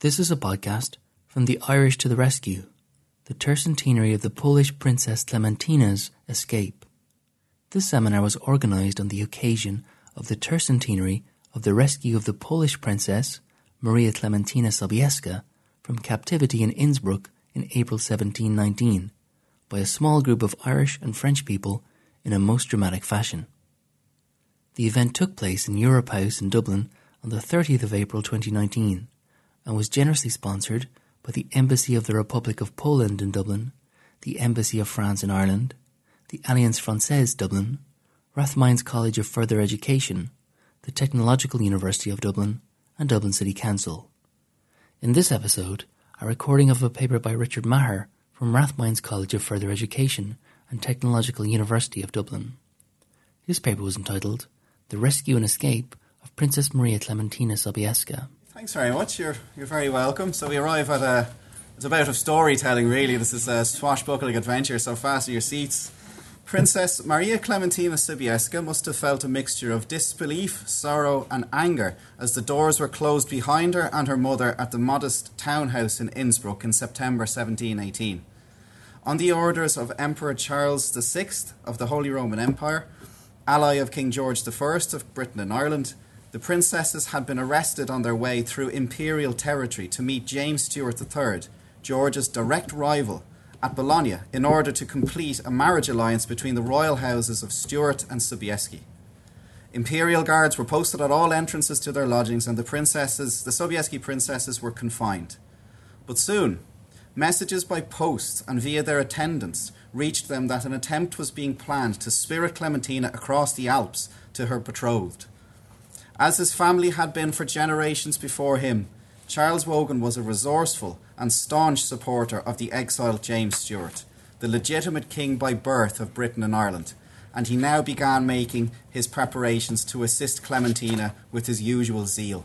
This is a podcast from the Irish to the Rescue, the tercentenary of the Polish Princess Clementina's escape. This seminar was organised on the occasion of the tercentenary of the rescue of the Polish princess Maria Clementina Sobieska from captivity in Innsbruck in April 1719 by a small group of Irish and French people in a most dramatic fashion. The event took place in Europe House in Dublin on the 30th of April 2019 and was generously sponsored by the Embassy of the Republic of Poland in Dublin, the Embassy of France in Ireland, the Alliance Francaise Dublin, Rathmines College of Further Education, the Technological University of Dublin, and Dublin City Council. In this episode, a recording of a paper by Richard Maher from Rathmines College of Further Education and Technological University of Dublin. His paper was entitled The Rescue and Escape of Princess Maria Clementina Sobieska. Thanks very much. You're you're very welcome. So we arrive at a it's a bout of storytelling really. This is a swashbuckling adventure, so fasten your seats. Princess Maria Clementina Sobieska must have felt a mixture of disbelief, sorrow, and anger as the doors were closed behind her and her mother at the modest townhouse in Innsbruck in September 1718. On the orders of Emperor Charles VI of the Holy Roman Empire, ally of King George I of Britain and Ireland, the princesses had been arrested on their way through imperial territory to meet James Stuart III, George's direct rival, at Bologna in order to complete a marriage alliance between the royal houses of Stuart and Sobieski. Imperial guards were posted at all entrances to their lodgings, and the princesses, the Sobieski princesses, were confined. But soon, messages by post and via their attendants reached them that an attempt was being planned to spirit Clementina across the Alps to her betrothed. As his family had been for generations before him, Charles Wogan was a resourceful and staunch supporter of the exiled James Stuart, the legitimate king by birth of Britain and Ireland, and he now began making his preparations to assist Clementina with his usual zeal.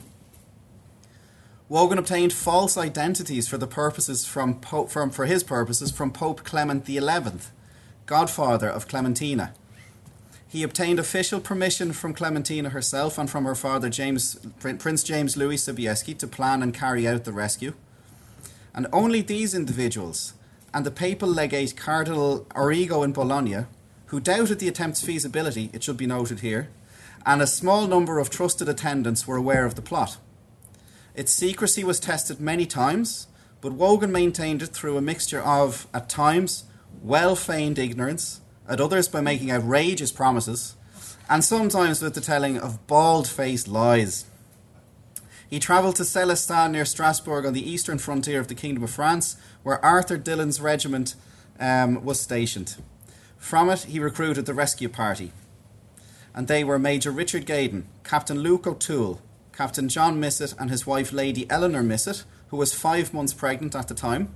Wogan obtained false identities for the purposes from, Pope, from for his purposes from Pope Clement XI, godfather of Clementina. He obtained official permission from Clementina herself and from her father James, Prince James Louis Sobieski to plan and carry out the rescue. And only these individuals and the papal legate Cardinal Origo in Bologna, who doubted the attempt's feasibility, it should be noted here, and a small number of trusted attendants were aware of the plot. Its secrecy was tested many times, but Wogan maintained it through a mixture of, at times, well feigned ignorance, at others by making outrageous promises, and sometimes with the telling of bald faced lies. He travelled to Celestin near Strasbourg on the eastern frontier of the Kingdom of France, where Arthur Dillon's regiment um, was stationed. From it, he recruited the rescue party. And they were Major Richard Gaydon, Captain Luke O'Toole, Captain John Misset, and his wife Lady Eleanor Misset, who was five months pregnant at the time,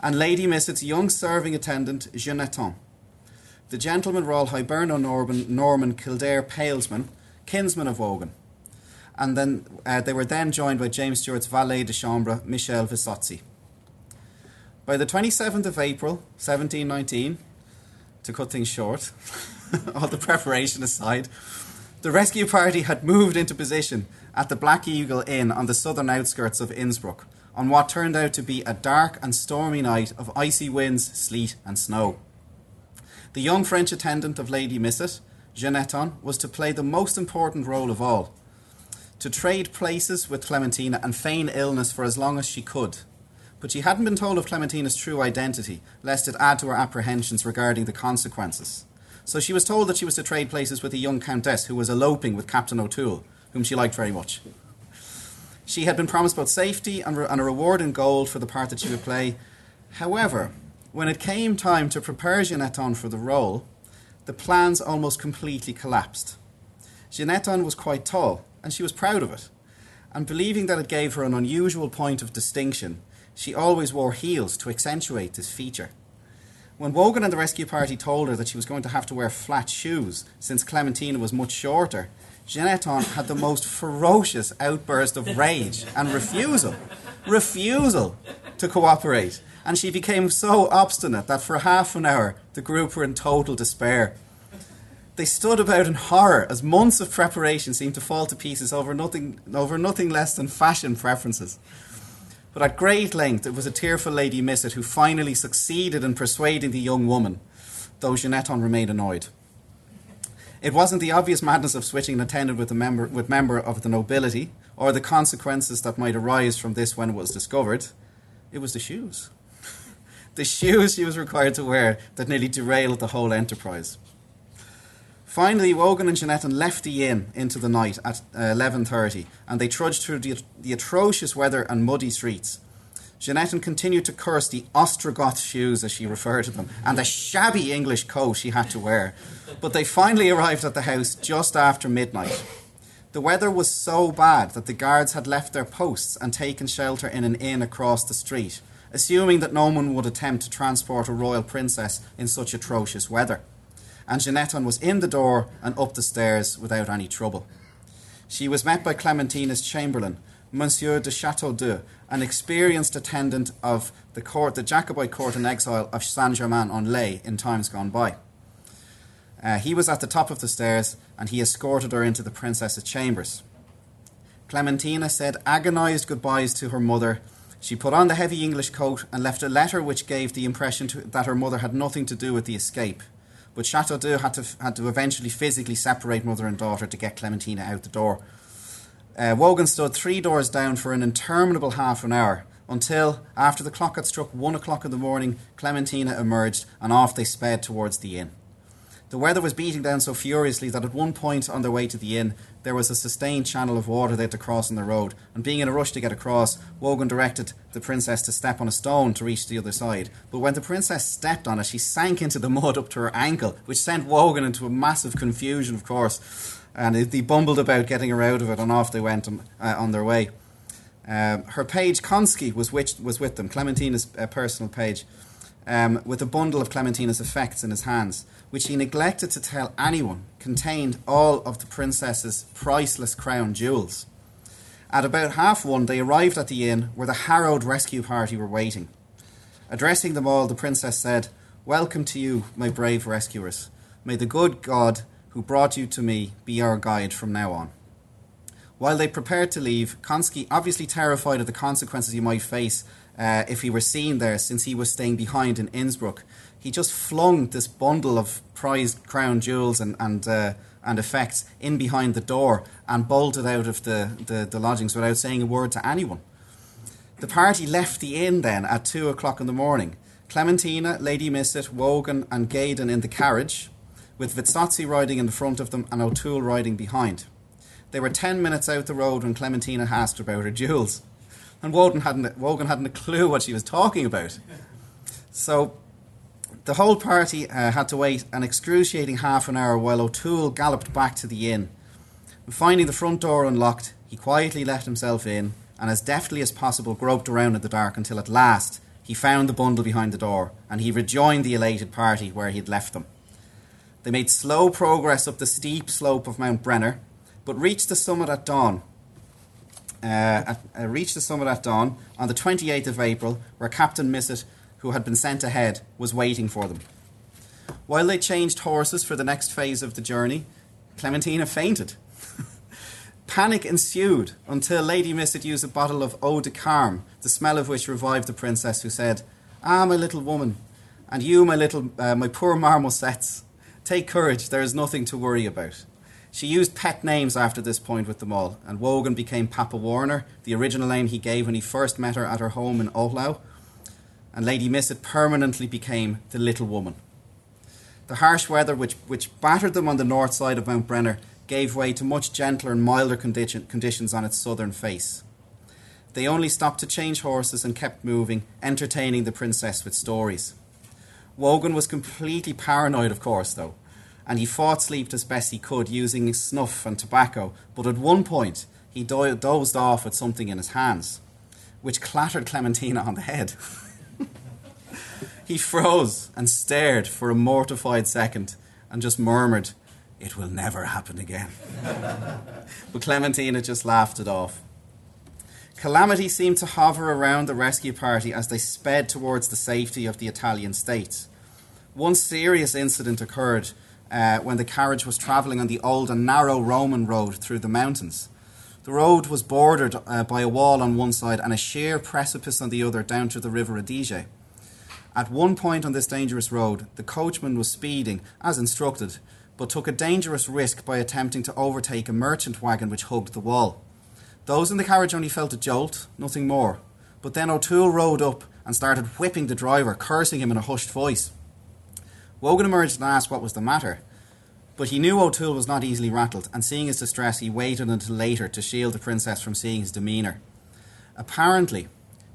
and Lady Misset's young serving attendant, Jeanetton. The gentleman all Hiberno Norman, Norman Kildare Palesman, kinsman of Wogan and then uh, they were then joined by James Stuart's valet de chambre, Michel Vezzosi. By the 27th of April, 1719, to cut things short, all the preparation aside, the rescue party had moved into position at the Black Eagle Inn on the southern outskirts of Innsbruck on what turned out to be a dark and stormy night of icy winds, sleet, and snow. The young French attendant of Lady Misset, Jeanetton, was to play the most important role of all to trade places with Clementina and feign illness for as long as she could. But she hadn't been told of Clementina's true identity, lest it add to her apprehensions regarding the consequences. So she was told that she was to trade places with a young countess who was eloping with Captain O'Toole, whom she liked very much. She had been promised both safety and, re- and a reward in gold for the part that she would play. However, when it came time to prepare Jeanetton for the role, the plans almost completely collapsed. Jeanetton was quite tall, and she was proud of it. And believing that it gave her an unusual point of distinction, she always wore heels to accentuate this feature. When Wogan and the rescue party told her that she was going to have to wear flat shoes since Clementina was much shorter, Jeanetton had the most ferocious outburst of rage and refusal, refusal to cooperate. And she became so obstinate that for half an hour the group were in total despair. They stood about in horror as months of preparation seemed to fall to pieces over nothing, over nothing less than fashion preferences. But at great length, it was a tearful Lady Misset who finally succeeded in persuading the young woman, though Jeanetton remained annoyed. It wasn't the obvious madness of switching an attendant with a member, with member of the nobility, or the consequences that might arise from this when it was discovered. It was the shoes. The shoes she was required to wear that nearly derailed the whole enterprise. Finally, Wogan and Jeanetton left the inn into the night at uh, 11.30 and they trudged through the, the atrocious weather and muddy streets. Jeanetton continued to curse the Ostrogoth shoes, as she referred to them, and the shabby English coat she had to wear. But they finally arrived at the house just after midnight. The weather was so bad that the guards had left their posts and taken shelter in an inn across the street, assuming that no one would attempt to transport a royal princess in such atrocious weather and Jeanetton was in the door and up the stairs without any trouble. She was met by Clementina's chamberlain, Monsieur de Chateaudoux, an experienced attendant of the court, the Jacobite court in exile of Saint Germain en Laye in times gone by. Uh, he was at the top of the stairs and he escorted her into the princess's chambers. Clementina said agonized goodbyes to her mother. She put on the heavy English coat and left a letter which gave the impression to, that her mother had nothing to do with the escape but Chateaudoux had to, had to eventually physically separate mother and daughter to get Clementina out the door. Uh, Wogan stood three doors down for an interminable half an hour until, after the clock had struck one o'clock in the morning, Clementina emerged and off they sped towards the inn. The weather was beating down so furiously that at one point on their way to the inn, there was a sustained channel of water they had to cross on the road, and being in a rush to get across, Wogan directed the princess to step on a stone to reach the other side. But when the princess stepped on it, she sank into the mud up to her ankle, which sent Wogan into a massive confusion, of course, and he bumbled about getting her out of it, and off they went um, uh, on their way. Um, her page Konski was, was with them, Clementina's uh, personal page, um, with a bundle of Clementina's effects in his hands which he neglected to tell anyone contained all of the princess's priceless crown jewels. At about half one, they arrived at the inn where the harrowed rescue party were waiting. Addressing them all, the princess said, Welcome to you, my brave rescuers. May the good God who brought you to me be our guide from now on. While they prepared to leave, Konski, obviously terrified of the consequences he might face uh, if he were seen there, since he was staying behind in Innsbruck, he just flung this bundle of prized crown jewels and and uh, and effects in behind the door and bolted out of the, the, the lodgings without saying a word to anyone. The party left the inn then at two o'clock in the morning. Clementina, Lady Misset, Wogan, and Gaydon in the carriage, with Vezzosi riding in the front of them and O'Toole riding behind. They were ten minutes out the road when Clementina asked about her jewels, and Wogan hadn't, Wogan hadn't a clue what she was talking about. So the whole party uh, had to wait an excruciating half an hour while O'Toole galloped back to the inn. Finding the front door unlocked, he quietly let himself in and, as deftly as possible, groped around in the dark until at last he found the bundle behind the door and he rejoined the elated party where he had left them. They made slow progress up the steep slope of Mount Brenner, but reached the summit at dawn. Uh, at, uh, reached the summit at dawn on the 28th of April, where Captain Misset who had been sent ahead, was waiting for them. While they changed horses for the next phase of the journey, Clementina fainted. Panic ensued until Lady Misset used a bottle of eau de carme, the smell of which revived the princess, who said, Ah, my little woman, and you, my little, uh, my poor marmosets, take courage, there is nothing to worry about. She used pet names after this point with them all, and Wogan became Papa Warner, the original name he gave when he first met her at her home in Ohlau, and Lady Misset permanently became the little woman. The harsh weather which, which battered them on the north side of Mount Brenner gave way to much gentler and milder condition, conditions on its southern face. They only stopped to change horses and kept moving, entertaining the princess with stories. Wogan was completely paranoid, of course, though, and he fought sleep as best he could using snuff and tobacco, but at one point he do- dozed off with something in his hands, which clattered Clementina on the head. He froze and stared for a mortified second and just murmured, It will never happen again. but Clementina just laughed it off. Calamity seemed to hover around the rescue party as they sped towards the safety of the Italian states. One serious incident occurred uh, when the carriage was travelling on the old and narrow Roman road through the mountains. The road was bordered uh, by a wall on one side and a sheer precipice on the other down to the River Adige. At one point on this dangerous road, the coachman was speeding, as instructed, but took a dangerous risk by attempting to overtake a merchant wagon which hugged the wall. Those in the carriage only felt a jolt, nothing more. But then O'Toole rode up and started whipping the driver, cursing him in a hushed voice. Wogan emerged and asked what was the matter. But he knew O'Toole was not easily rattled, and seeing his distress, he waited until later to shield the princess from seeing his demeanour. Apparently,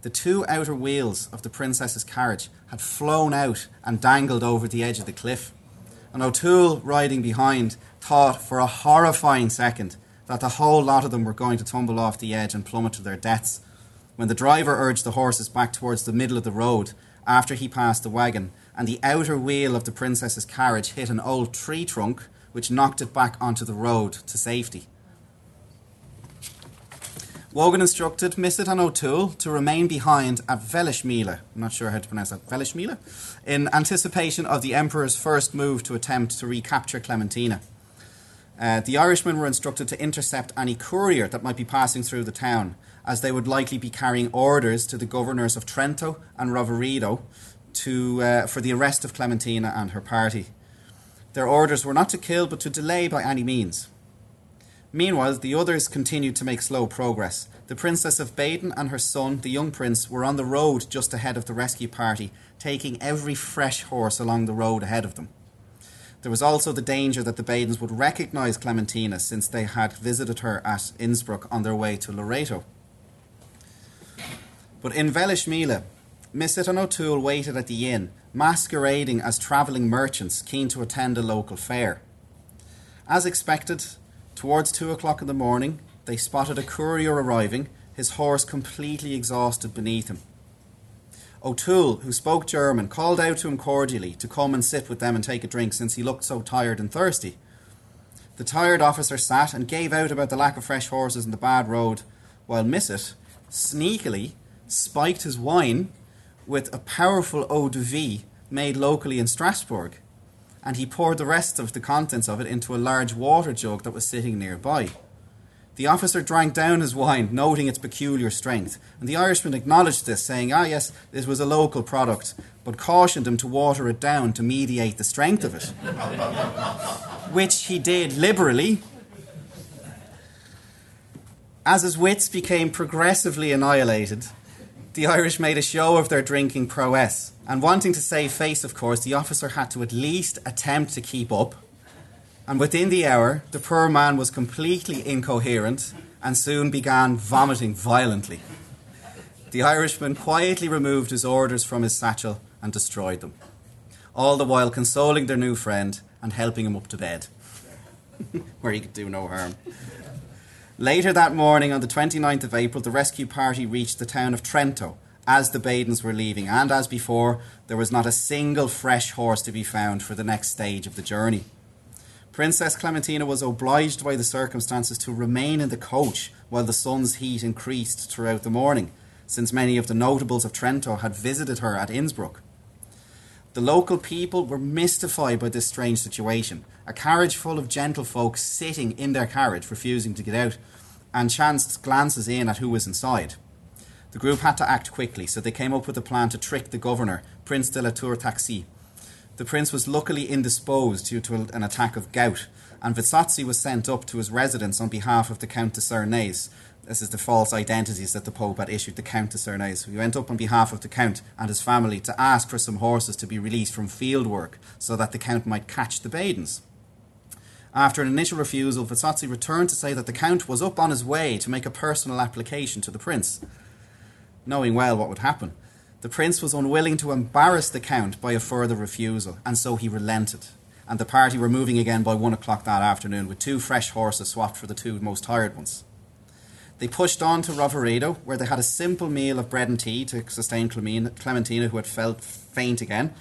the two outer wheels of the princess's carriage had flown out and dangled over the edge of the cliff. And O'Toole, riding behind, thought for a horrifying second that the whole lot of them were going to tumble off the edge and plummet to their deaths. When the driver urged the horses back towards the middle of the road after he passed the wagon, and the outer wheel of the princess's carriage hit an old tree trunk which knocked it back onto the road to safety. Wogan instructed Misset and O'Toole to remain behind at Velishmila, I'm not sure how to pronounce that, Velishmila, in anticipation of the Emperor's first move to attempt to recapture Clementina. Uh, the Irishmen were instructed to intercept any courier that might be passing through the town, as they would likely be carrying orders to the governors of Trento and Roveredo to, uh, for the arrest of Clementina and her party. Their orders were not to kill, but to delay by any means. Meanwhile, the others continued to make slow progress. The Princess of Baden and her son, the young prince, were on the road just ahead of the rescue party, taking every fresh horse along the road ahead of them. There was also the danger that the Badens would recognise Clementina since they had visited her at Innsbruck on their way to Loreto. But in Velishmila, Misset and O'Toole waited at the inn, masquerading as travelling merchants keen to attend a local fair. As expected, Towards two o'clock in the morning, they spotted a courier arriving, his horse completely exhausted beneath him. O'Toole, who spoke German, called out to him cordially to come and sit with them and take a drink since he looked so tired and thirsty. The tired officer sat and gave out about the lack of fresh horses and the bad road, while Misset sneakily spiked his wine with a powerful eau de vie made locally in Strasbourg and he poured the rest of the contents of it into a large water jug that was sitting nearby. The officer drank down his wine, noting its peculiar strength, and the Irishman acknowledged this, saying, Ah, yes, this was a local product, but cautioned him to water it down to mediate the strength of it. Which he did liberally. As his wits became progressively annihilated, the Irish made a show of their drinking prowess. And wanting to save face, of course, the officer had to at least attempt to keep up. And within the hour, the poor man was completely incoherent and soon began vomiting violently. The Irishman quietly removed his orders from his satchel and destroyed them, all the while consoling their new friend and helping him up to bed, where he could do no harm. Later that morning, on the 29th of April, the rescue party reached the town of Trento as the Badens were leaving, and as before, there was not a single fresh horse to be found for the next stage of the journey. Princess Clementina was obliged by the circumstances to remain in the coach while the sun's heat increased throughout the morning, since many of the notables of Trento had visited her at Innsbruck. The local people were mystified by this strange situation. A carriage full of gentlefolk sitting in their carriage, refusing to get out, and chanced glances in at who was inside. The group had to act quickly, so they came up with a plan to trick the governor, Prince de la Tour Taxis. The prince was luckily indisposed due to an attack of gout, and Vezzosi was sent up to his residence on behalf of the Count de Cernez. This is the false identities that the Pope had issued, the Count de Cernez. He went up on behalf of the Count and his family to ask for some horses to be released from field work so that the Count might catch the Badens. After an initial refusal, Vezzosi returned to say that the Count was up on his way to make a personal application to the Prince knowing well what would happen. The prince was unwilling to embarrass the count by a further refusal, and so he relented. And the party were moving again by one o'clock that afternoon, with two fresh horses swapped for the two most tired ones. They pushed on to Roveredo, where they had a simple meal of bread and tea to sustain Clementina, who had felt faint again.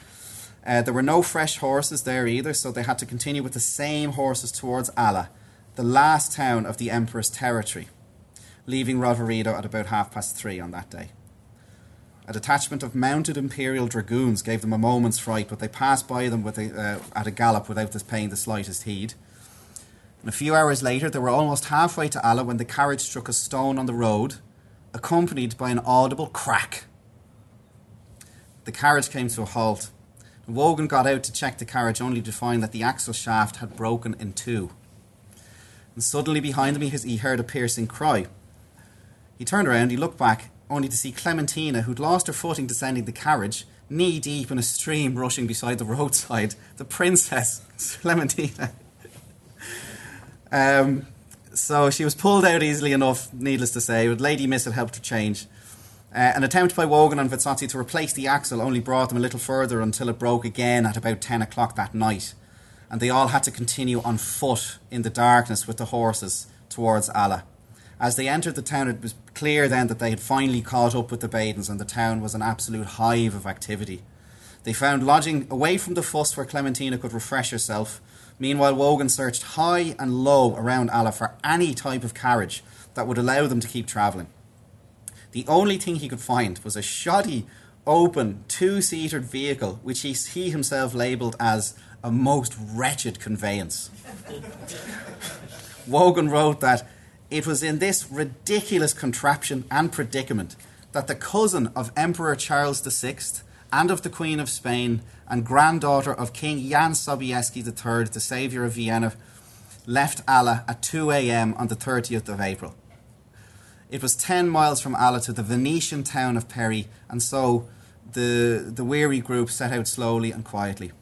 Uh, there were no fresh horses there either, so they had to continue with the same horses towards Ala, the last town of the Emperor's territory leaving Roveredo at about half past three on that day. A detachment of mounted Imperial dragoons gave them a moment's fright, but they passed by them a, uh, at a gallop without paying the slightest heed. And a few hours later, they were almost halfway to Ala when the carriage struck a stone on the road, accompanied by an audible crack. The carriage came to a halt. Wogan got out to check the carriage only to find that the axle shaft had broken in two. And suddenly behind him he heard a piercing cry. He turned around, he looked back, only to see Clementina, who'd lost her footing descending the carriage, knee deep in a stream rushing beside the roadside. The princess, Clementina. Um, so she was pulled out easily enough, needless to say, but Lady Misset helped her change. Uh, an attempt by Wogan and Vezzosi to replace the axle only brought them a little further until it broke again at about 10 o'clock that night. And they all had to continue on foot in the darkness with the horses towards Ala. As they entered the town, it was clear then that they had finally caught up with the Badens and the town was an absolute hive of activity. They found lodging away from the fuss where Clementina could refresh herself. Meanwhile, Wogan searched high and low around Ala for any type of carriage that would allow them to keep travelling. The only thing he could find was a shoddy, open, two seated vehicle, which he, he himself labelled as a most wretched conveyance. Wogan wrote that it was in this ridiculous contraption and predicament that the cousin of Emperor Charles VI and of the Queen of Spain and granddaughter of King Jan Sobieski III, the saviour of Vienna, left Ala at 2 a.m. on the 30th of April. It was 10 miles from Ala to the Venetian town of Peri, and so the, the weary group set out slowly and quietly.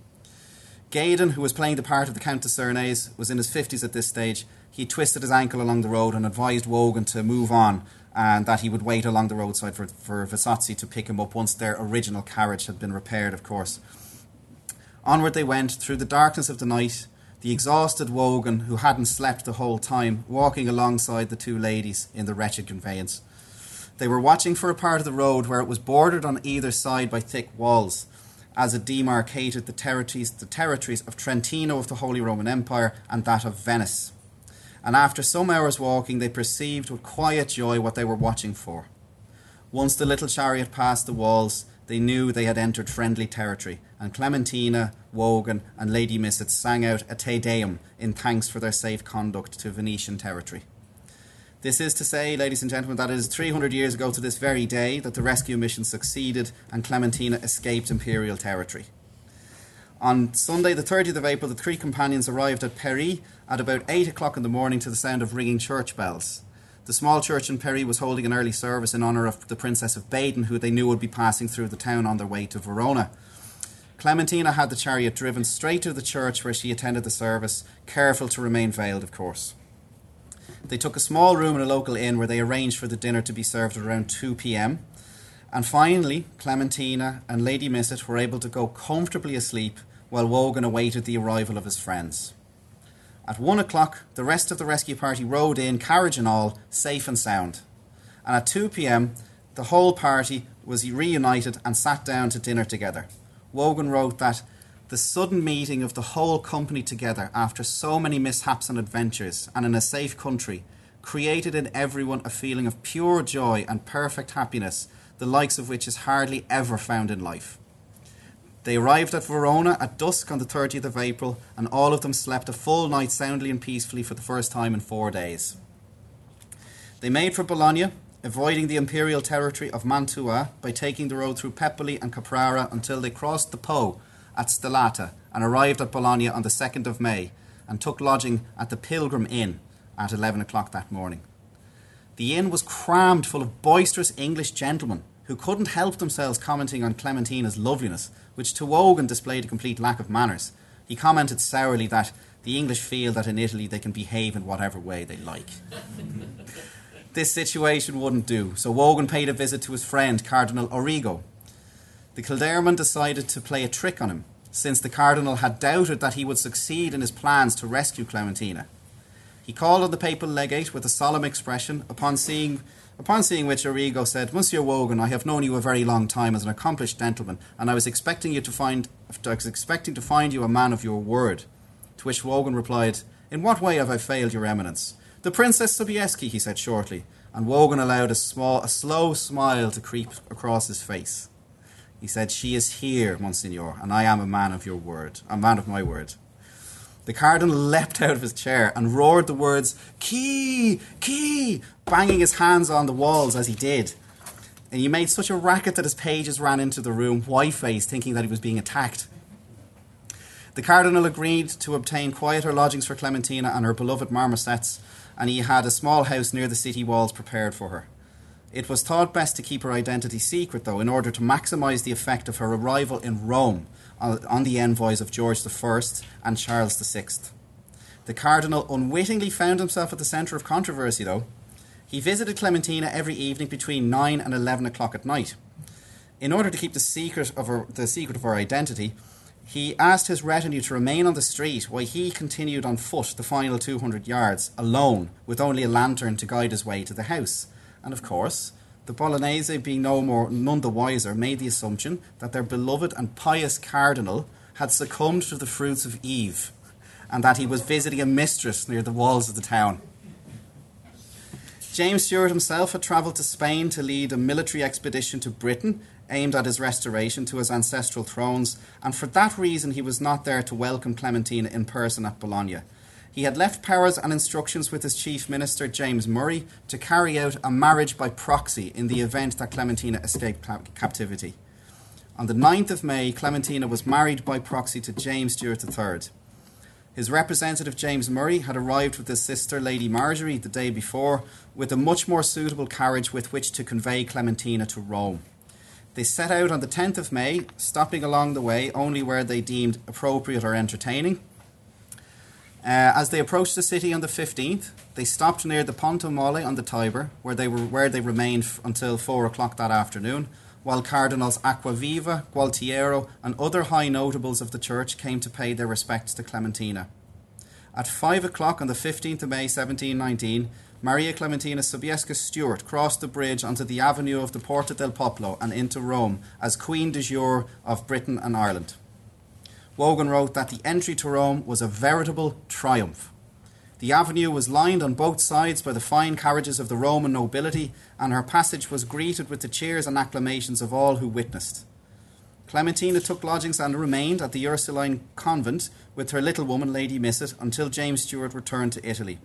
Gaydon, who was playing the part of the Count de Cernès, was in his 50s at this stage. He twisted his ankle along the road and advised Wogan to move on and that he would wait along the roadside for, for Vezzosi to pick him up once their original carriage had been repaired, of course. Onward they went through the darkness of the night, the exhausted Wogan, who hadn't slept the whole time, walking alongside the two ladies in the wretched conveyance. They were watching for a part of the road where it was bordered on either side by thick walls, as it demarcated the territories, the territories of Trentino of the Holy Roman Empire and that of Venice. And after some hours walking, they perceived with quiet joy what they were watching for. Once the little chariot passed the walls, they knew they had entered friendly territory, and Clementina, Wogan, and Lady Misset sang out a Te Deum in thanks for their safe conduct to Venetian territory. This is to say, ladies and gentlemen, that it is 300 years ago to this very day that the rescue mission succeeded and Clementina escaped imperial territory. On Sunday, the 30th of April, the three companions arrived at Peri at about 8 o'clock in the morning to the sound of ringing church bells. The small church in Peri was holding an early service in honour of the Princess of Baden, who they knew would be passing through the town on their way to Verona. Clementina had the chariot driven straight to the church where she attended the service, careful to remain veiled, of course. They took a small room in a local inn where they arranged for the dinner to be served around 2 pm. And finally, Clementina and Lady Misset were able to go comfortably asleep while Wogan awaited the arrival of his friends. At one o'clock, the rest of the rescue party rode in, carriage and all, safe and sound. And at 2 pm, the whole party was reunited and sat down to dinner together. Wogan wrote that the sudden meeting of the whole company together after so many mishaps and adventures and in a safe country created in everyone a feeling of pure joy and perfect happiness, the likes of which is hardly ever found in life. They arrived at Verona at dusk on the 30th of April, and all of them slept a full night soundly and peacefully for the first time in four days. They made for Bologna, avoiding the imperial territory of Mantua by taking the road through Pepoli and Caprara until they crossed the Po at Stellata and arrived at Bologna on the 2nd of May and took lodging at the Pilgrim Inn at 11 o'clock that morning. The inn was crammed full of boisterous English gentlemen who couldn't help themselves commenting on Clementina's loveliness, which to Wogan displayed a complete lack of manners. He commented sourly that the English feel that in Italy they can behave in whatever way they like. this situation wouldn't do, so Wogan paid a visit to his friend, Cardinal Origo. The Kildareman decided to play a trick on him, since the Cardinal had doubted that he would succeed in his plans to rescue Clementina. He called on the papal legate with a solemn expression upon seeing Upon seeing which, Origo said, Monsieur Wogan, I have known you a very long time as an accomplished gentleman, and I was expecting you to find I was expecting to find you a man of your word. To which Wogan replied, In what way have I failed your eminence? The Princess Sobieski, he said shortly, and Wogan allowed a small a slow smile to creep across his face. He said, She is here, Monsignor, and I am a man of your word, a man of my word. The cardinal leapt out of his chair and roared the words, Key! Key! Banging his hands on the walls as he did. And he made such a racket that his pages ran into the room, white faced, thinking that he was being attacked. The cardinal agreed to obtain quieter lodgings for Clementina and her beloved marmosets, and he had a small house near the city walls prepared for her. It was thought best to keep her identity secret, though, in order to maximise the effect of her arrival in Rome on the envoys of George I and Charles VI. The cardinal unwittingly found himself at the centre of controversy, though. He visited Clementina every evening between 9 and 11 o'clock at night. In order to keep the secret of her, the secret of her identity, he asked his retinue to remain on the street while he continued on foot the final 200 yards, alone, with only a lantern to guide his way to the house. And of course, the Bolognese, being no more none the wiser, made the assumption that their beloved and pious cardinal had succumbed to the fruits of Eve, and that he was visiting a mistress near the walls of the town. James Stuart himself had travelled to Spain to lead a military expedition to Britain aimed at his restoration to his ancestral thrones, and for that reason he was not there to welcome Clementina in person at Bologna. He had left powers and instructions with his chief minister, James Murray, to carry out a marriage by proxy in the event that Clementina escaped captivity. On the 9th of May, Clementina was married by proxy to James Stuart III. His representative, James Murray, had arrived with his sister, Lady Marjorie, the day before, with a much more suitable carriage with which to convey Clementina to Rome. They set out on the 10th of May, stopping along the way only where they deemed appropriate or entertaining. Uh, as they approached the city on the 15th, they stopped near the Ponte Molle on the Tiber, where they, were, where they remained f- until 4 o'clock that afternoon, while Cardinals Acquaviva, Gualtiero, and other high notables of the church came to pay their respects to Clementina. At 5 o'clock on the 15th of May 1719, Maria Clementina Sobieska Stuart crossed the bridge onto the avenue of the Porta del Popolo and into Rome as Queen de jure of Britain and Ireland. Wogan wrote that the entry to Rome was a veritable triumph. The avenue was lined on both sides by the fine carriages of the Roman nobility, and her passage was greeted with the cheers and acclamations of all who witnessed. Clementina took lodgings and remained at the Ursuline convent with her little woman, Lady Misset, until James Stuart returned to Italy.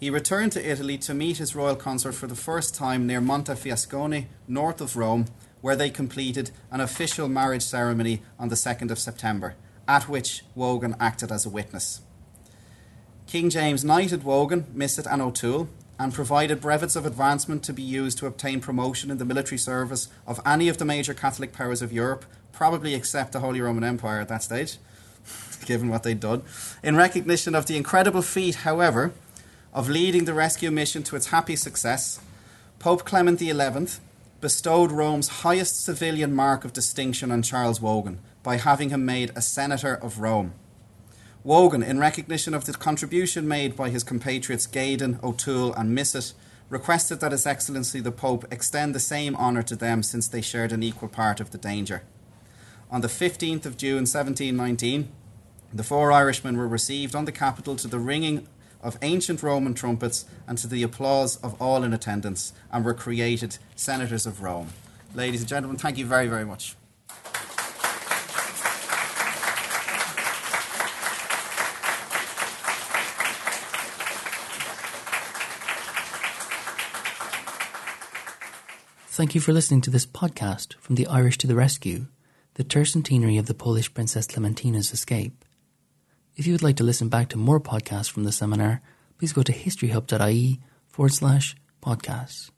He returned to Italy to meet his royal consort for the first time near Montefiascone, north of Rome, where they completed an official marriage ceremony on the 2nd of September, at which Wogan acted as a witness. King James knighted Wogan, Misset, and O'Toole, and provided brevets of advancement to be used to obtain promotion in the military service of any of the major Catholic powers of Europe, probably except the Holy Roman Empire at that stage, given what they'd done. In recognition of the incredible feat, however, of leading the rescue mission to its happy success, Pope Clement XI bestowed Rome's highest civilian mark of distinction on Charles Wogan by having him made a senator of Rome. Wogan, in recognition of the contribution made by his compatriots Gaydon, O'Toole, and Misset, requested that His Excellency the Pope extend the same honour to them since they shared an equal part of the danger. On the 15th of June 1719, the four Irishmen were received on the Capitol to the ringing of ancient Roman trumpets and to the applause of all in attendance, and were created senators of Rome. Ladies and gentlemen, thank you very, very much. Thank you for listening to this podcast from the Irish to the Rescue, the tercentenary of the Polish Princess Clementina's escape. If you would like to listen back to more podcasts from the seminar, please go to historyhub.ie forward slash podcasts.